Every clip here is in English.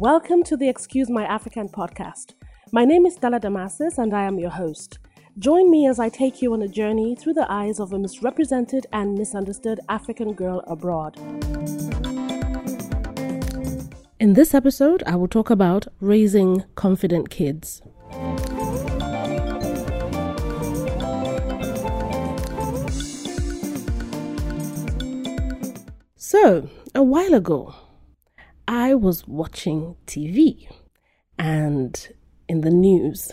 welcome to the Excuse My African podcast. My name is Stella Damasis and I am your host. Join me as I take you on a journey through the eyes of a misrepresented and misunderstood African girl abroad. In this episode, I will talk about raising confident kids. So, a while ago, I was watching TV and in the news,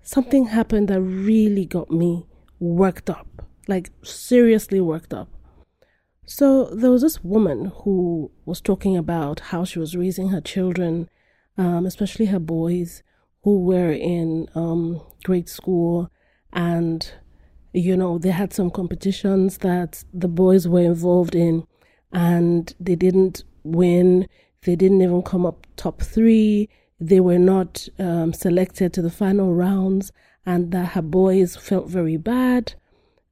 something happened that really got me worked up, like seriously worked up. So there was this woman who was talking about how she was raising her children, um, especially her boys, who were in um, grade school, and you know they had some competitions that the boys were involved in, and they didn't win. They didn't even come up top three. They were not um, selected to the final rounds, and that her boys felt very bad.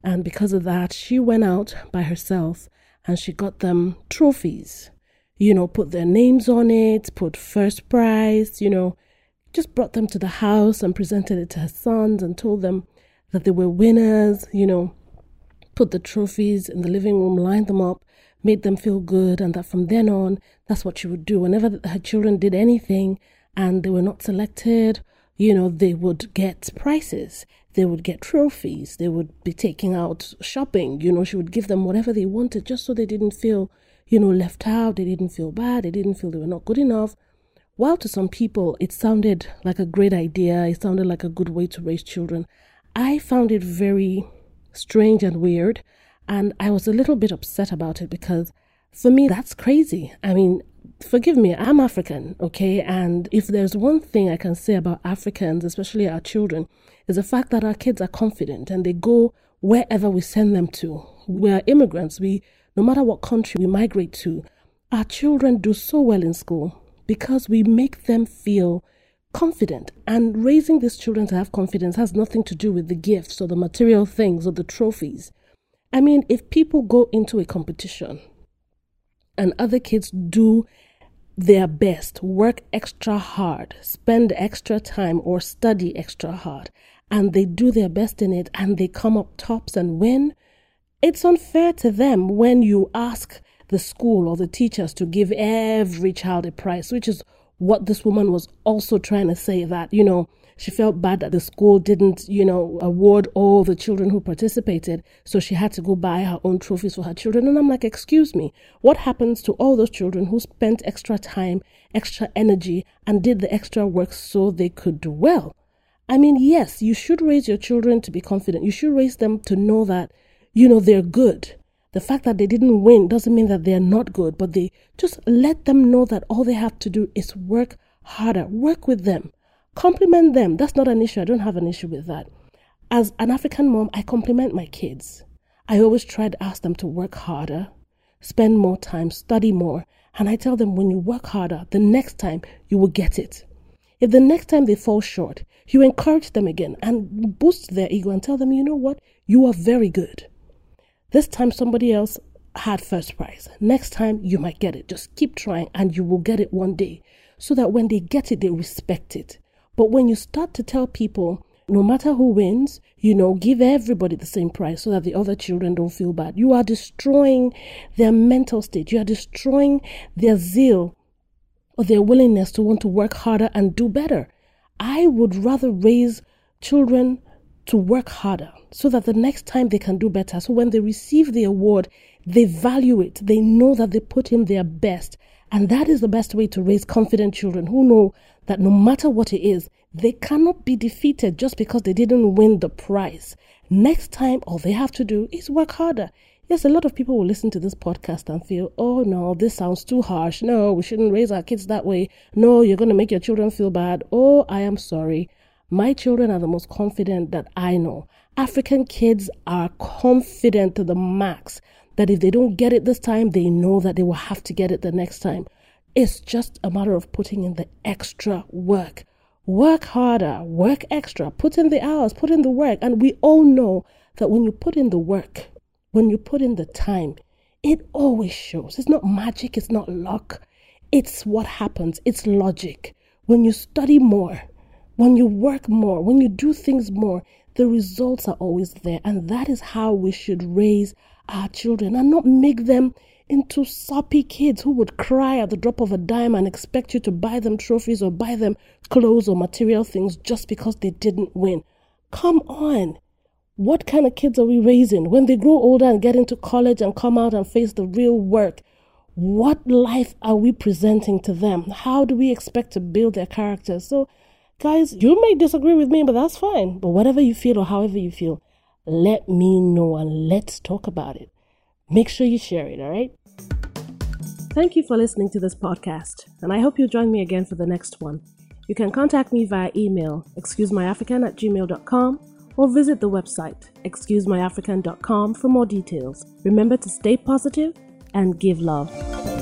And because of that, she went out by herself and she got them trophies. You know, put their names on it, put first prize, you know, just brought them to the house and presented it to her sons and told them that they were winners, you know, put the trophies in the living room, lined them up, made them feel good, and that from then on, that's what she would do. Whenever her children did anything and they were not selected, you know, they would get prizes, they would get trophies, they would be taking out shopping, you know, she would give them whatever they wanted just so they didn't feel, you know, left out, they didn't feel bad, they didn't feel they were not good enough. While to some people it sounded like a great idea, it sounded like a good way to raise children, I found it very strange and weird and I was a little bit upset about it because for me, that's crazy. I mean, forgive me, I'm African, okay? And if there's one thing I can say about Africans, especially our children, is the fact that our kids are confident and they go wherever we send them to. We are immigrants. We, no matter what country we migrate to, our children do so well in school because we make them feel confident. And raising these children to have confidence has nothing to do with the gifts or the material things or the trophies. I mean, if people go into a competition and other kids do their best, work extra hard, spend extra time, or study extra hard, and they do their best in it and they come up tops and win, it's unfair to them when you ask the school or the teachers to give every child a prize, which is what this woman was also trying to say that, you know, she felt bad that the school didn't, you know, award all the children who participated. So she had to go buy her own trophies for her children. And I'm like, excuse me, what happens to all those children who spent extra time, extra energy, and did the extra work so they could do well? I mean, yes, you should raise your children to be confident. You should raise them to know that, you know, they're good. The fact that they didn't win doesn't mean that they're not good, but they just let them know that all they have to do is work harder, work with them. Compliment them. That's not an issue. I don't have an issue with that. As an African mom, I compliment my kids. I always try to ask them to work harder, spend more time, study more. And I tell them when you work harder, the next time you will get it. If the next time they fall short, you encourage them again and boost their ego and tell them, you know what, you are very good. This time somebody else had first prize. Next time you might get it. Just keep trying and you will get it one day. So that when they get it, they respect it. But when you start to tell people, no matter who wins, you know, give everybody the same prize so that the other children don't feel bad. You are destroying their mental state. You are destroying their zeal or their willingness to want to work harder and do better. I would rather raise children to work harder so that the next time they can do better. So when they receive the award, they value it. They know that they put in their best. And that is the best way to raise confident children who know that no matter what it is, they cannot be defeated just because they didn't win the prize. Next time, all they have to do is work harder. Yes, a lot of people will listen to this podcast and feel, oh no, this sounds too harsh. No, we shouldn't raise our kids that way. No, you're going to make your children feel bad. Oh, I am sorry. My children are the most confident that I know. African kids are confident to the max that if they don't get it this time, they know that they will have to get it the next time. It's just a matter of putting in the extra work. Work harder, work extra, put in the hours, put in the work. And we all know that when you put in the work, when you put in the time, it always shows. It's not magic, it's not luck. It's what happens, it's logic. When you study more, when you work more, when you do things more, the results are always there. And that is how we should raise our children and not make them into soppy kids who would cry at the drop of a dime and expect you to buy them trophies or buy them clothes or material things just because they didn't win. Come on. What kind of kids are we raising? When they grow older and get into college and come out and face the real work, what life are we presenting to them? How do we expect to build their character? So, guys, you may disagree with me, but that's fine. But whatever you feel or however you feel, let me know and let's talk about it. Make sure you share it, all right? Thank you for listening to this podcast, and I hope you'll join me again for the next one. You can contact me via email, excusemyafrican at gmail.com, or visit the website, excusemyafrican.com, for more details. Remember to stay positive and give love.